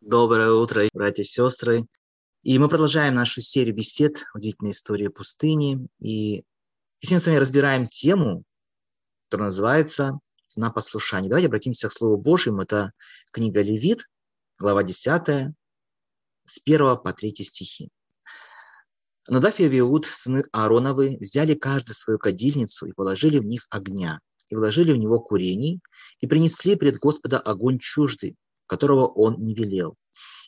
Доброе утро, братья и сестры. И мы продолжаем нашу серию бесед «Удивительная история пустыни». И сегодня с вами разбираем тему, которая называется «Цена послушания». Давайте обратимся к Слову Божьему. Это книга Левит, глава 10, с 1 по 3 стихи. Надав и Авиуд, сыны Аароновы, взяли каждую свою кадильницу и положили в них огня, и вложили в него курений, и принесли пред Господа огонь чуждый, которого он не велел.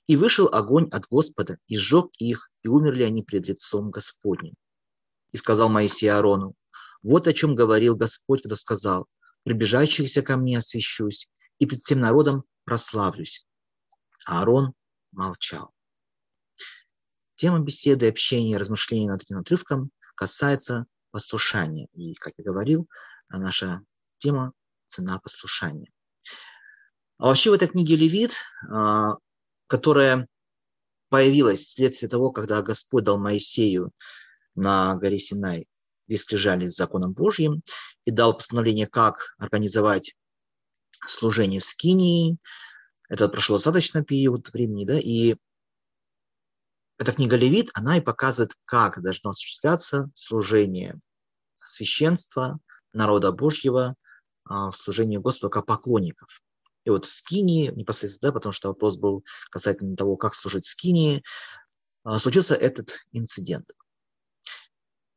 И вышел огонь от Господа, и сжег их, и умерли они пред лицом Господним. И сказал Моисей Аарону, вот о чем говорил Господь, когда сказал, прибежающихся ко мне освящусь, и пред всем народом прославлюсь. А Аарон молчал. Тема беседы, общения, размышления над этим отрывком касается послушания. И, как я говорил, наша тема – цена послушания. А вообще в этой книге Левит, а, которая появилась вследствие того, когда Господь дал Моисею на горе Синай две скрижали с законом Божьим и дал постановление, как организовать служение в Скинии. Это прошел достаточно период времени, да, и эта книга Левит, она и показывает, как должно осуществляться служение священства, народа Божьего а, в служении Господу как поклонников. И вот в Скинии, непосредственно, да, потому что вопрос был касательно того, как служить в Скинии, а, случился этот инцидент.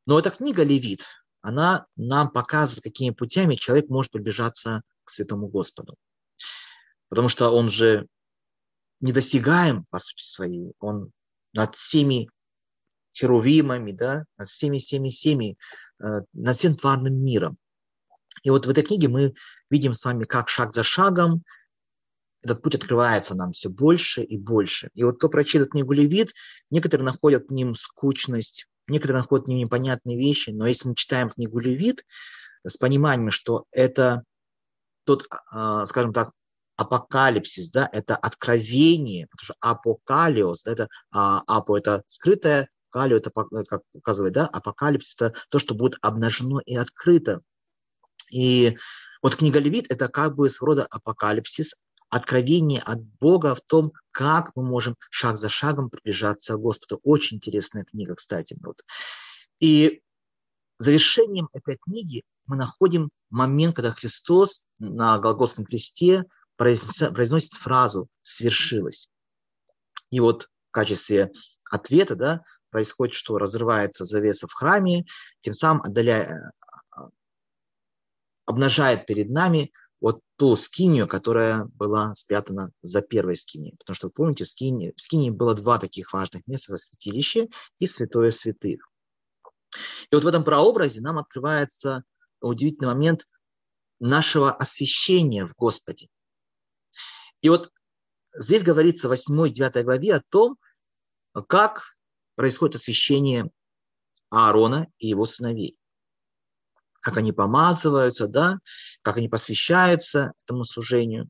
Но эта книга Левит, она нам показывает, какими путями человек может приближаться к святому Господу. Потому что он же недосягаем, по сути своей. Он над всеми херувимами, да, над всеми, всеми, всеми, э, над всем тварным миром. И вот в этой книге мы видим с вами, как шаг за шагом этот путь открывается нам все больше и больше. И вот кто прочитает книгу Левит, некоторые находят в нем скучность, некоторые находят в нем непонятные вещи, но если мы читаем книгу Левит с пониманием, что это тот, а, скажем так, апокалипсис, да, это откровение, потому что апокалиос, да, это а, апо это скрытое, калио это, как указывает, да, апокалипсис это то, что будет обнажено и открыто. И вот книга Левит – это как бы своего рода апокалипсис, откровение от Бога в том, как мы можем шаг за шагом приближаться к Господу. Очень интересная книга, кстати. Вот. И завершением этой книги мы находим момент, когда Христос на Голгофском кресте произносит фразу «свершилось». И вот в качестве ответа да, происходит, что разрывается завеса в храме, тем самым отдаляя, обнажает перед нами вот ту скинию, которая была спрятана за первой скинией. Потому что, вы помните, в скинии, в скинии было два таких важных места – святилище и святое святых. И вот в этом прообразе нам открывается удивительный момент нашего освящения в Господе. И вот здесь говорится в 8-9 главе о том, как происходит освящение Аарона и его сыновей как они помазываются, да, как они посвящаются этому служению.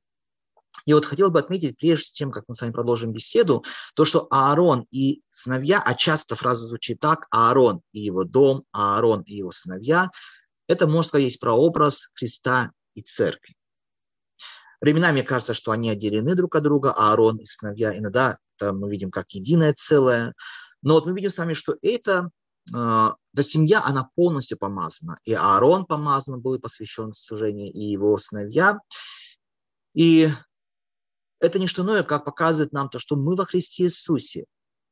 И вот хотел бы отметить, прежде чем, как мы с вами продолжим беседу, то, что Аарон и сыновья, а часто фраза звучит так, Аарон и его дом, Аарон и его сыновья, это, можно сказать, есть прообраз Христа и церкви. Временами кажется, что они отделены друг от друга, Аарон и сыновья. Иногда это мы видим как единое целое. Но вот мы видим с вами, что это эта семья, она полностью помазана. И Аарон помазан был и посвящен служению, и его сыновья. И это не что иное, как показывает нам то, что мы во Христе Иисусе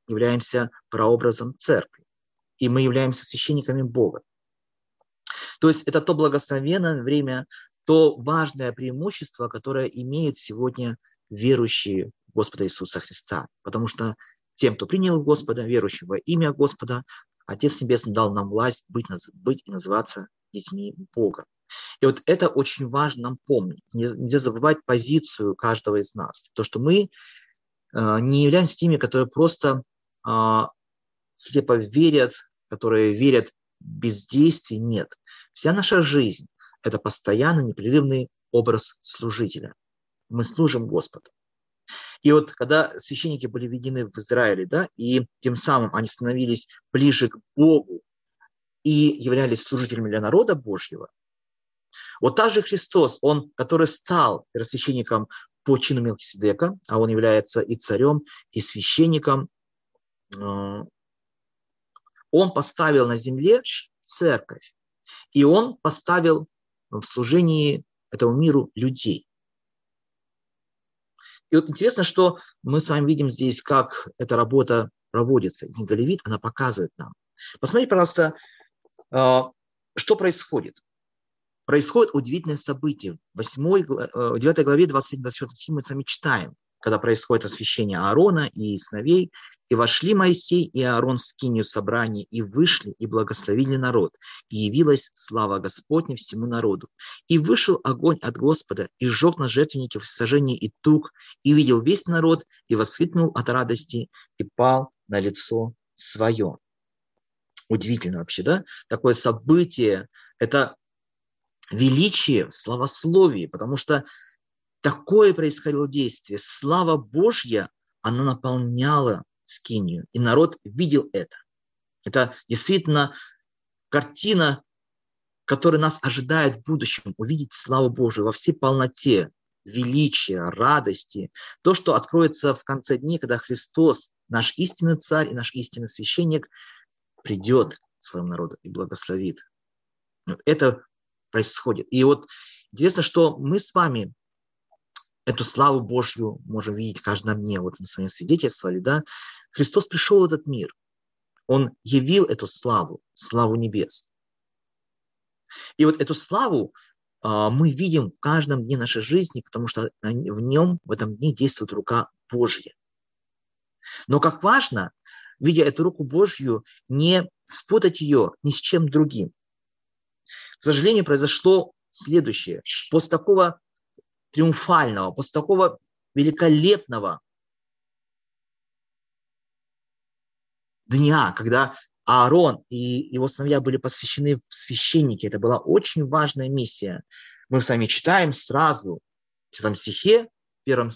являемся прообразом церкви. И мы являемся священниками Бога. То есть это то благословенное время, то важное преимущество, которое имеют сегодня верующие Господа Иисуса Христа. Потому что тем, кто принял Господа, верующего имя Господа, Отец Небесный дал нам власть быть, быть и называться детьми Бога. И вот это очень важно нам помнить. Нельзя забывать позицию каждого из нас. То, что мы э, не являемся теми, которые просто э, слепо верят, которые верят без действий. Нет. Вся наша жизнь – это постоянно непрерывный образ служителя. Мы служим Господу. И вот когда священники были введены в Израиле, да, и тем самым они становились ближе к Богу и являлись служителями для народа Божьего, вот также Христос, Он, который стал первосвященником по чину Мелхиседека, а он является и царем, и священником. Э, он поставил на земле церковь, и он поставил в служении этому миру людей. И вот интересно, что мы с вами видим здесь, как эта работа проводится. Книга Левит, она показывает нам. Посмотрите, пожалуйста, э, что происходит происходит удивительное событие. В 8, 9 э, главе 23-24 стих мы с вами читаем, когда происходит освящение Аарона и сыновей. «И вошли Моисей и Аарон в скинию собрания, и вышли, и благословили народ, и явилась слава Господня всему народу. И вышел огонь от Господа, и сжег на жертвеннике в сожжении и тук, и видел весь народ, и воскликнул от радости, и пал на лицо свое». Удивительно вообще, да? Такое событие. Это величие в славословии, потому что такое происходило действие. Слава Божья, она наполняла скинию, и народ видел это. Это действительно картина, которая нас ожидает в будущем, увидеть славу Божию во всей полноте, величия, радости. То, что откроется в конце дней, когда Христос, наш истинный царь и наш истинный священник, придет к своему народу и благословит. Это происходит. И вот интересно, что мы с вами эту славу Божью можем видеть каждом дне. Вот мы с вами свидетельствовали, да? Христос пришел в этот мир. Он явил эту славу, славу небес. И вот эту славу а, мы видим в каждом дне нашей жизни, потому что в нем, в этом дне действует рука Божья. Но как важно, видя эту руку Божью, не спутать ее ни с чем другим. К сожалению, произошло следующее. После такого триумфального, после такого великолепного дня, когда Аарон и его сыновья были посвящены в священники, это была очень важная миссия. Мы с вами читаем сразу в этом стихе, в первом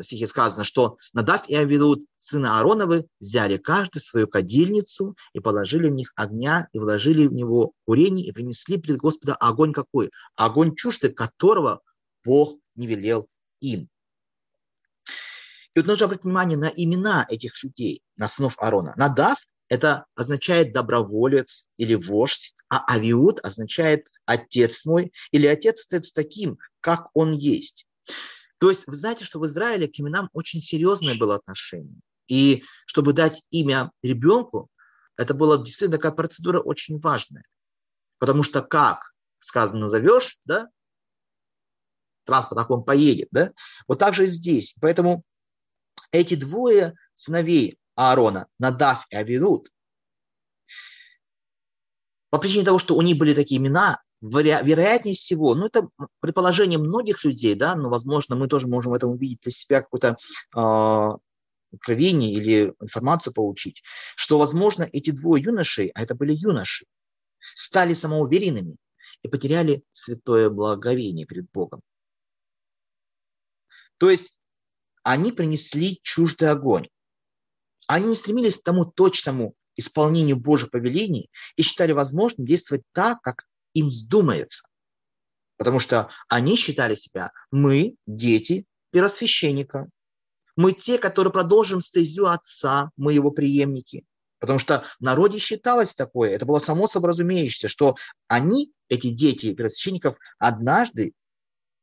стихе сказано, что Надав и Авилут, сыны Аароновы, взяли каждый свою кадильницу и положили в них огня, и вложили в него курение, и принесли пред Господа огонь какой? Огонь чуждый, которого Бог не велел им. И вот нужно обратить внимание на имена этих людей, на сынов Аарона. Надав – это означает доброволец или вождь, а Авиуд означает отец мой, или отец остается таким, как он есть. То есть вы знаете, что в Израиле к именам очень серьезное было отношение. И чтобы дать имя ребенку, это была действительно такая процедура очень важная. Потому что как сказано назовешь, да, транспорт, как он поедет, да, вот так же и здесь. Поэтому эти двое сыновей Аарона, Надав и Авирут, по причине того, что у них были такие имена, вероятнее всего, ну это предположение многих людей, да, но, возможно, мы тоже можем в этом увидеть для себя какое-то э, откровение или информацию получить, что, возможно, эти двое юношей, а это были юноши, стали самоуверенными и потеряли святое благовение перед Богом. То есть они принесли чуждый огонь. Они не стремились к тому точному исполнению Божьих повелений и считали возможным действовать так, как им вздумается. Потому что они считали себя, мы дети первосвященника. Мы те, которые продолжим стезю отца, мы его преемники. Потому что в народе считалось такое, это было само собой разумеющееся, что они, эти дети первосвященников, однажды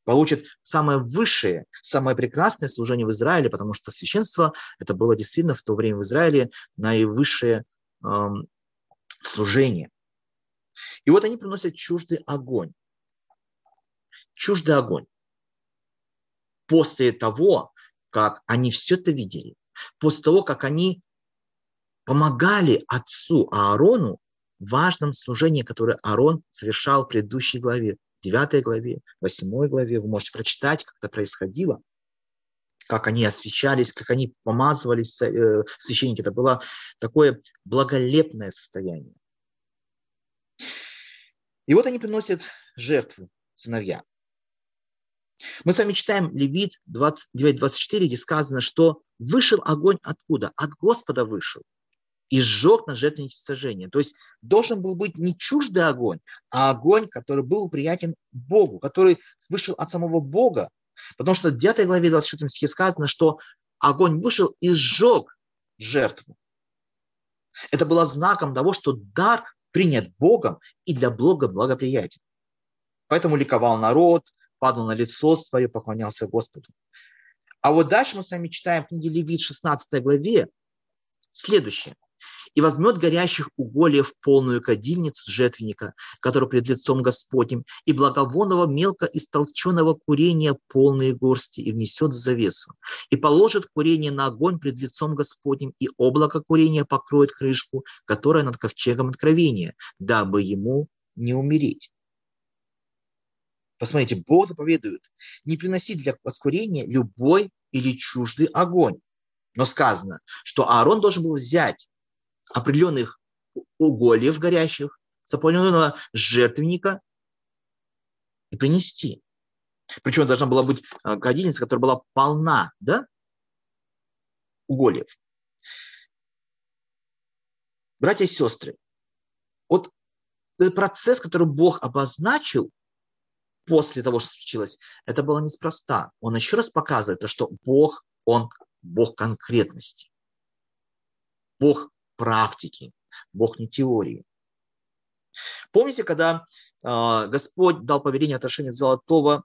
получат самое высшее, самое прекрасное служение в Израиле, потому что священство это было действительно в то время в Израиле наивысшее эм, служение. И вот они приносят чуждый огонь. Чуждый огонь. После того, как они все это видели, после того, как они помогали отцу Аарону в важном служении, которое Аарон совершал в предыдущей главе, 9 главе, 8 главе. Вы можете прочитать, как это происходило, как они освещались, как они помазывались э, священники. Это было такое благолепное состояние. И вот они приносят жертву, сыновья. Мы с вами читаем Левит 29-24, где сказано, что вышел огонь откуда? От Господа вышел и сжег на жертвеннике сожжения. То есть должен был быть не чуждый огонь, а огонь, который был приятен Богу, который вышел от самого Бога, Потому что в 9 главе 24 стихе сказано, что огонь вышел и сжег жертву. Это было знаком того, что дар принят Богом и для Бога благоприятен. Поэтому ликовал народ, падал на лицо свое, поклонялся Господу. А вот дальше мы с вами читаем в книге Левит 16 главе следующее – и возьмет горящих угольев полную кадильницу жертвенника, который пред лицом Господним, и благовонного мелко истолченного курения полные горсти, и внесет в завесу, и положит курение на огонь пред лицом Господним, и облако курения покроет крышку, которая над ковчегом откровения, дабы ему не умереть. Посмотрите, Бог заповедует не приносить для воскурения любой или чуждый огонь. Но сказано, что Аарон должен был взять определенных угольев горящих, с жертвенника и принести. Причем должна была быть кадильница, которая была полна, да, угольев. Братья и сестры, вот этот процесс, который Бог обозначил после того, что случилось, это было неспроста. Он еще раз показывает, что Бог, Он Бог конкретности. Бог практики, Бог не теории. Помните, когда э, Господь дал повеление отношения золотого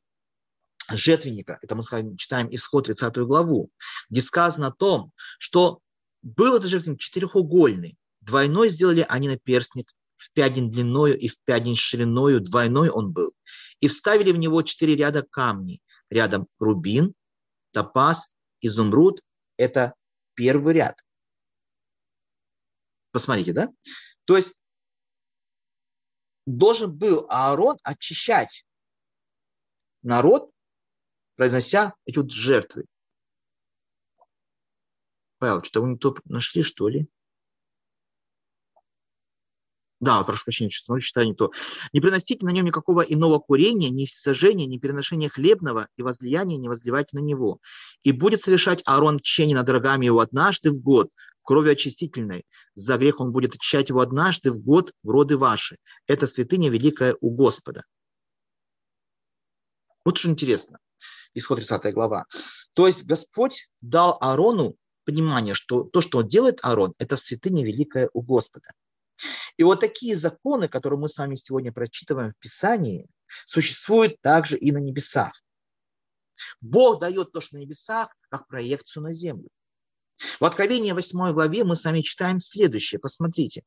жертвенника, это мы с вами читаем исход 30 главу, где сказано о том, что был этот жертвенник четырехугольный, двойной сделали они на перстник, в пять день длиною и в пять день шириною, двойной он был. И вставили в него четыре ряда камней. Рядом рубин, топаз, изумруд – это первый ряд. Посмотрите, да? То есть должен был Аарон очищать народ, произнося эти вот жертвы. Павел, что-то вы не то нашли, что ли? Да, прошу прощения, что смотрю, читаю не то. Не приносите на нем никакого иного курения, ни сожжения, ни переношения хлебного, и возлияния не возливайте на него. И будет совершать Аарон чтение над рогами его однажды в год, кровью очистительной. За грех он будет очищать его однажды в год в роды ваши. Это святыня великая у Господа. Вот что интересно. Исход 30 глава. То есть Господь дал Аарону понимание, что то, что он делает Аарон, это святыня великая у Господа. И вот такие законы, которые мы с вами сегодня прочитываем в Писании, существуют также и на небесах. Бог дает то, что на небесах, как проекцию на землю. В Откровении 8 главе мы с вами читаем следующее. Посмотрите,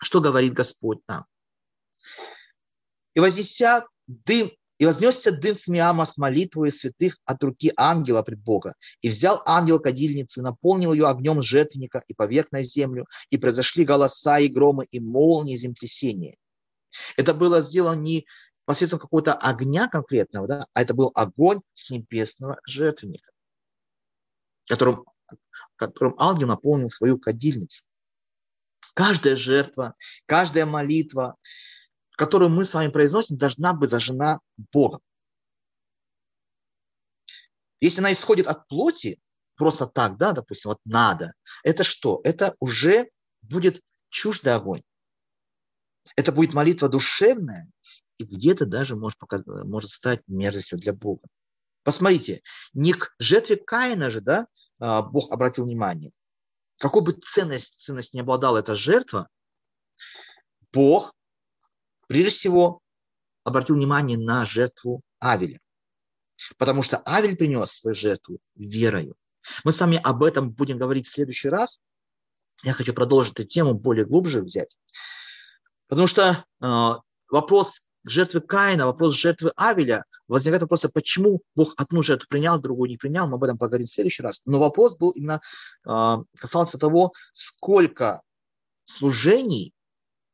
что говорит Господь нам. «И вознесся дым, и вознесся дым в Миама с молитвой святых от руки ангела пред Бога. И взял ангел кадильницу, и наполнил ее огнем жертвенника, и поверг на землю, и произошли голоса и громы, и молнии, землетрясения. Это было сделано не посредством какого-то огня конкретного, да, а это был огонь с небесного жертвенника, которым которым ангел наполнил свою кадильницу. Каждая жертва, каждая молитва, которую мы с вами произносим, должна быть зажжена Богом. Если она исходит от плоти, просто так, да, допустим, вот надо, это что? Это уже будет чуждый огонь. Это будет молитва душевная, и где-то даже может, показать, может стать мерзостью для Бога. Посмотрите, не к жертве Каина же, да, Бог обратил внимание. Какой бы ценность, ценность не обладала эта жертва, Бог, прежде всего, обратил внимание на жертву Авеля. Потому что Авель принес свою жертву верою. Мы с вами об этом будем говорить в следующий раз. Я хочу продолжить эту тему более глубже взять. Потому что э, вопрос жертвы Каина, вопрос жертвы Авеля, возникает вопрос, а почему Бог одну жертву принял, другую не принял, мы об этом поговорим в следующий раз. Но вопрос был именно, а, касался того, сколько служений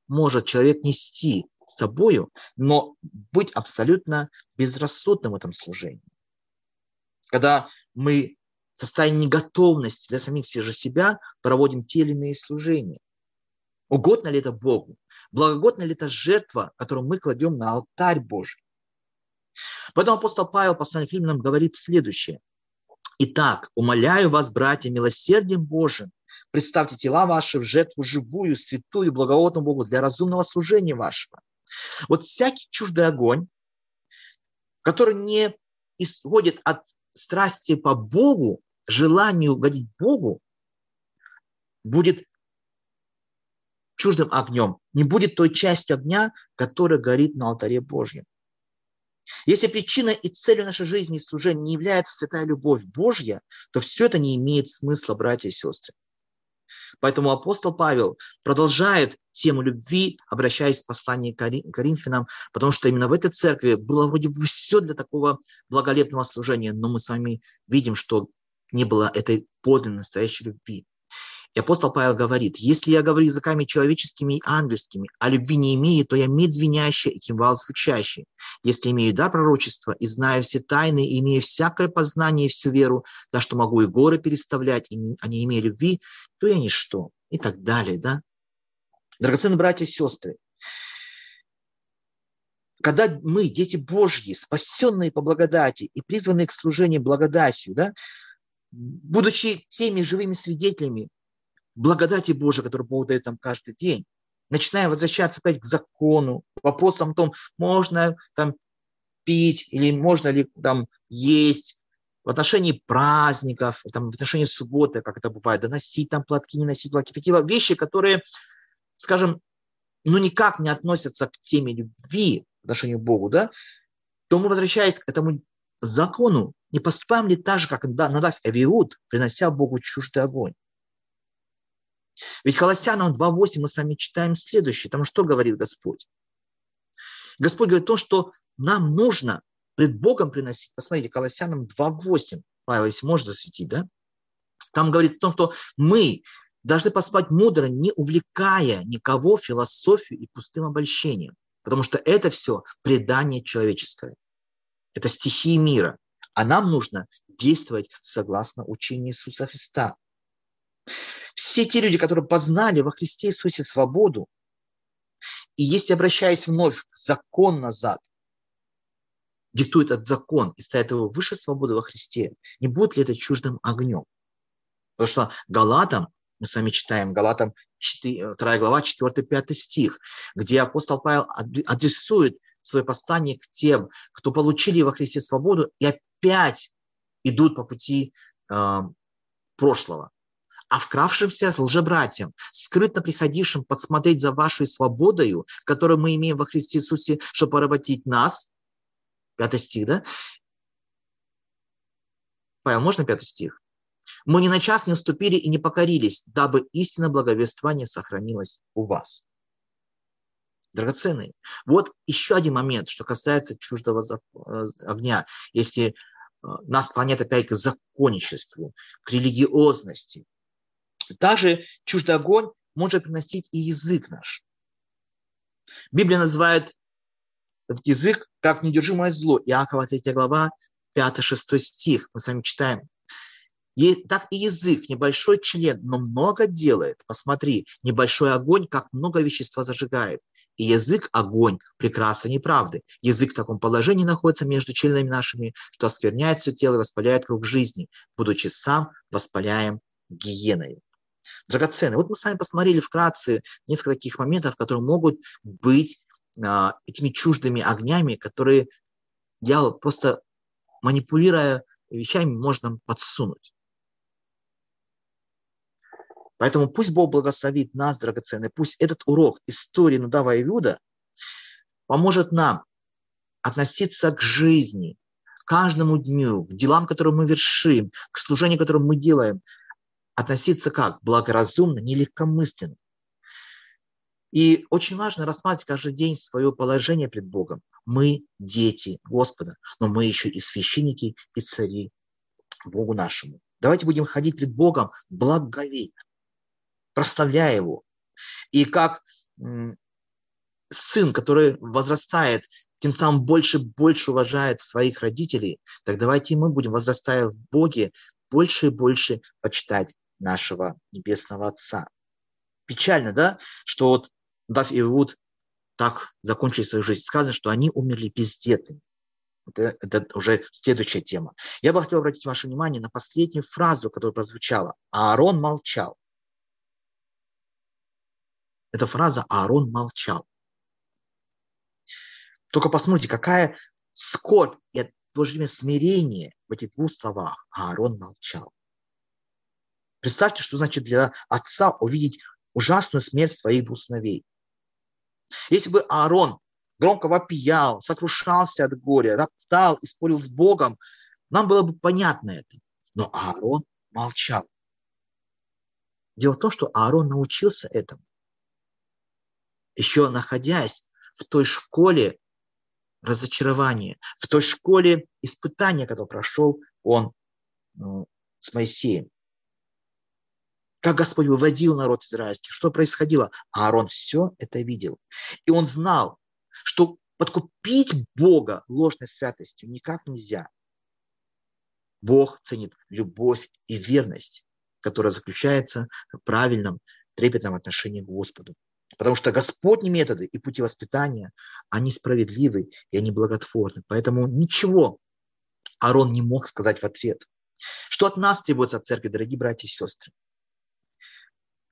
может человек нести с собою, но быть абсолютно безрассудным в этом служении. Когда мы в состоянии готовности для самих же себя проводим те или иные служения. Угодно ли это Богу? Благогодна ли это жертва, которую мы кладем на алтарь Божий? Поэтому апостол Павел, посланник к римлянам, говорит следующее. Итак, умоляю вас, братья, милосердием Божиим, представьте тела ваши в жертву живую, святую, благоводную Богу для разумного служения вашего. Вот всякий чуждый огонь, который не исходит от страсти по Богу, желанию угодить Богу, будет чуждым огнем, не будет той частью огня, которая горит на алтаре Божьем. Если причиной и целью нашей жизни и служения не является святая любовь Божья, то все это не имеет смысла, братья и сестры. Поэтому апостол Павел продолжает тему любви, обращаясь к посланию к Коринфянам, потому что именно в этой церкви было вроде бы все для такого благолепного служения, но мы с вами видим, что не было этой подлинной настоящей любви. И апостол Павел говорит, если я говорю языками человеческими и ангельскими, а любви не имею, то я мед звенящий и кимвал звучащий. Если имею дар пророчества и знаю все тайны, и имею всякое познание и всю веру, да что могу и горы переставлять, а не имея любви, то я ничто. И так далее, да? Драгоценные братья и сестры, когда мы, дети Божьи, спасенные по благодати и призванные к служению благодатью, да, будучи теми живыми свидетелями благодати Божией, которую Бог дает нам каждый день. Начинаем возвращаться опять к закону, вопросам о том, можно там пить или можно ли там есть, в отношении праздников, там, в отношении субботы, как это бывает, да носить там платки, не носить платки, такие вещи, которые, скажем, ну никак не относятся к теме любви в отношении к Богу, да, то мы, возвращаясь к этому закону, не поступаем ли так же, как Надав Эвиуд, принося Богу чуждый огонь? Ведь Колоссянам 2.8 мы с вами читаем следующее. Там что говорит Господь? Господь говорит то, что нам нужно пред Богом приносить. Посмотрите, Колоссянам 2.8. Павел, если может засветить, да? Там говорит о том, что мы должны поспать мудро, не увлекая никого философию и пустым обольщением. Потому что это все предание человеческое. Это стихии мира. А нам нужно действовать согласно учению Иисуса Христа. Все те люди, которые познали во Христе Иисусе свободу, и если обращаясь вновь закон назад, диктует этот закон и ставит его выше свободы во Христе, не будет ли это чуждым огнем? Потому что Галатам, мы с вами читаем, Галатам 4, 2 глава, 4-5 стих, где апостол Павел адресует свое послание к тем, кто получили во Христе свободу и опять идут по пути э, прошлого а вкравшимся лжебратьям, скрытно приходившим подсмотреть за вашей свободою, которую мы имеем во Христе Иисусе, чтобы поработить нас. Пятый стих, да? Павел, можно пятый стих? Мы ни на час не уступили и не покорились, дабы истинное благовествование сохранилось у вас. Драгоценные. Вот еще один момент, что касается чуждого э, огня. Если э, нас склоняет опять к законничеству, к религиозности, также чуждый огонь может приносить и язык наш. Библия называет этот язык как недержимое зло. Иакова 3 глава, 5-6 стих. Мы с вами читаем. Так и язык, небольшой член, но много делает. Посмотри, небольшой огонь, как много вещества зажигает. И язык – огонь, прекраса неправды. Язык в таком положении находится между членами нашими, что оскверняет все тело и воспаляет круг жизни, будучи сам воспаляем гиеной драгоценны. Вот мы с вами посмотрели вкратце несколько таких моментов, которые могут быть а, этими чуждыми огнями, которые дьявол просто манипулируя вещами можно подсунуть. Поэтому пусть Бог благословит нас, драгоценные, пусть этот урок истории Надава и Иуда поможет нам относиться к жизни, каждому дню, к делам, которые мы вершим, к служению, которое мы делаем, относиться как? Благоразумно, нелегкомысленно. И очень важно рассматривать каждый день свое положение пред Богом. Мы дети Господа, но мы еще и священники и цари Богу нашему. Давайте будем ходить пред Богом благоговейно, проставляя Его. И как сын, который возрастает, тем самым больше и больше уважает своих родителей, так давайте и мы будем, возрастая в Боге, больше и больше почитать нашего Небесного Отца. Печально, да, что вот Дав и Иуд так закончили свою жизнь. Сказано, что они умерли бездетными. Это, это уже следующая тема. Я бы хотел обратить ваше внимание на последнюю фразу, которая прозвучала. Аарон молчал. Эта фраза «Аарон молчал». Только посмотрите, какая скорбь и в то же время смирение в этих двух словах, Аарон молчал. Представьте, что значит для отца увидеть ужасную смерть своих двух сыновей. Если бы Аарон громко вопиял, сокрушался от горя, роптал и спорил с Богом, нам было бы понятно это. Но Аарон молчал. Дело в том, что Аарон научился этому. Еще находясь в той школе разочарования, в той школе испытания, которое прошел он ну, с Моисеем. Как Господь выводил народ израильский, что происходило. А Аарон все это видел. И он знал, что подкупить Бога ложной святостью никак нельзя. Бог ценит любовь и верность, которая заключается в правильном, трепетном отношении к Господу. Потому что Господни методы и пути воспитания, они справедливы и они благотворны. Поэтому ничего Аарон не мог сказать в ответ. Что от нас требуется от церкви, дорогие братья и сестры?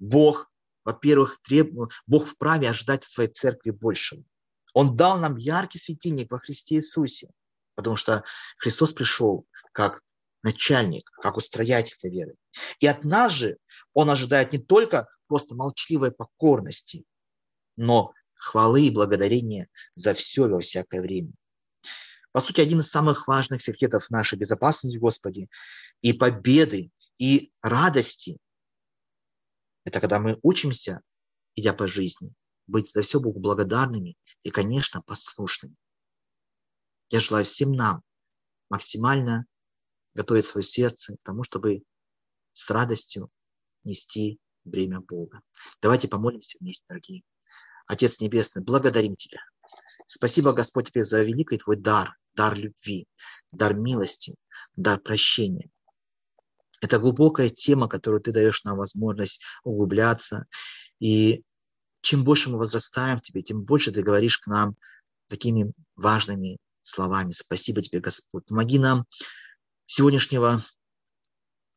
Бог, во-первых, треб... Бог вправе ожидать в своей церкви большего. Он дал нам яркий светильник во Христе Иисусе, потому что Христос пришел как начальник, как устроять этой веры. И от нас же он ожидает не только просто молчаливой покорности, но хвалы и благодарения за все во всякое время. По сути, один из самых важных секретов нашей безопасности в Господе и победы, и радости – это когда мы учимся, идя по жизни, быть за все Богу благодарными и, конечно, послушными. Я желаю всем нам максимально готовить свое сердце к тому, чтобы с радостью нести бремя Бога. Давайте помолимся вместе, дорогие. Отец Небесный, благодарим Тебя. Спасибо, Господь, Тебе за великий Твой дар, дар любви, дар милости, дар прощения. Это глубокая тема, которую Ты даешь нам возможность углубляться. И чем больше мы возрастаем в Тебе, тем больше Ты говоришь к нам такими важными словами. Спасибо Тебе, Господь. Помоги нам сегодняшнего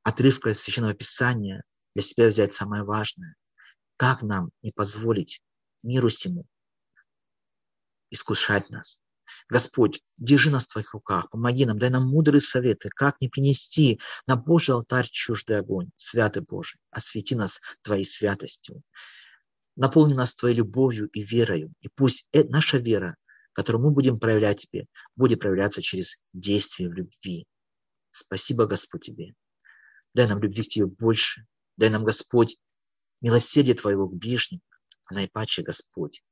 отрывка Священного Писания для себя взять самое важное. Как нам не позволить миру всему искушать нас. Господь, держи нас в Твоих руках, помоги нам, дай нам мудрые советы, как не принести на Божий алтарь чуждый огонь, святый Божий, освети нас Твоей святостью, наполни нас Твоей любовью и верою, и пусть наша вера, которую мы будем проявлять Тебе, будет проявляться через действие в любви, Спасибо, Господь, Тебе. Дай нам любви к Тебе больше. Дай нам, Господь, милосердие Твоего к ближним, а наипаче, Господь,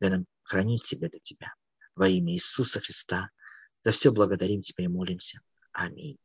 дай нам хранить себя для Тебя. Во имя Иисуса Христа. За все благодарим Тебя и молимся. Аминь.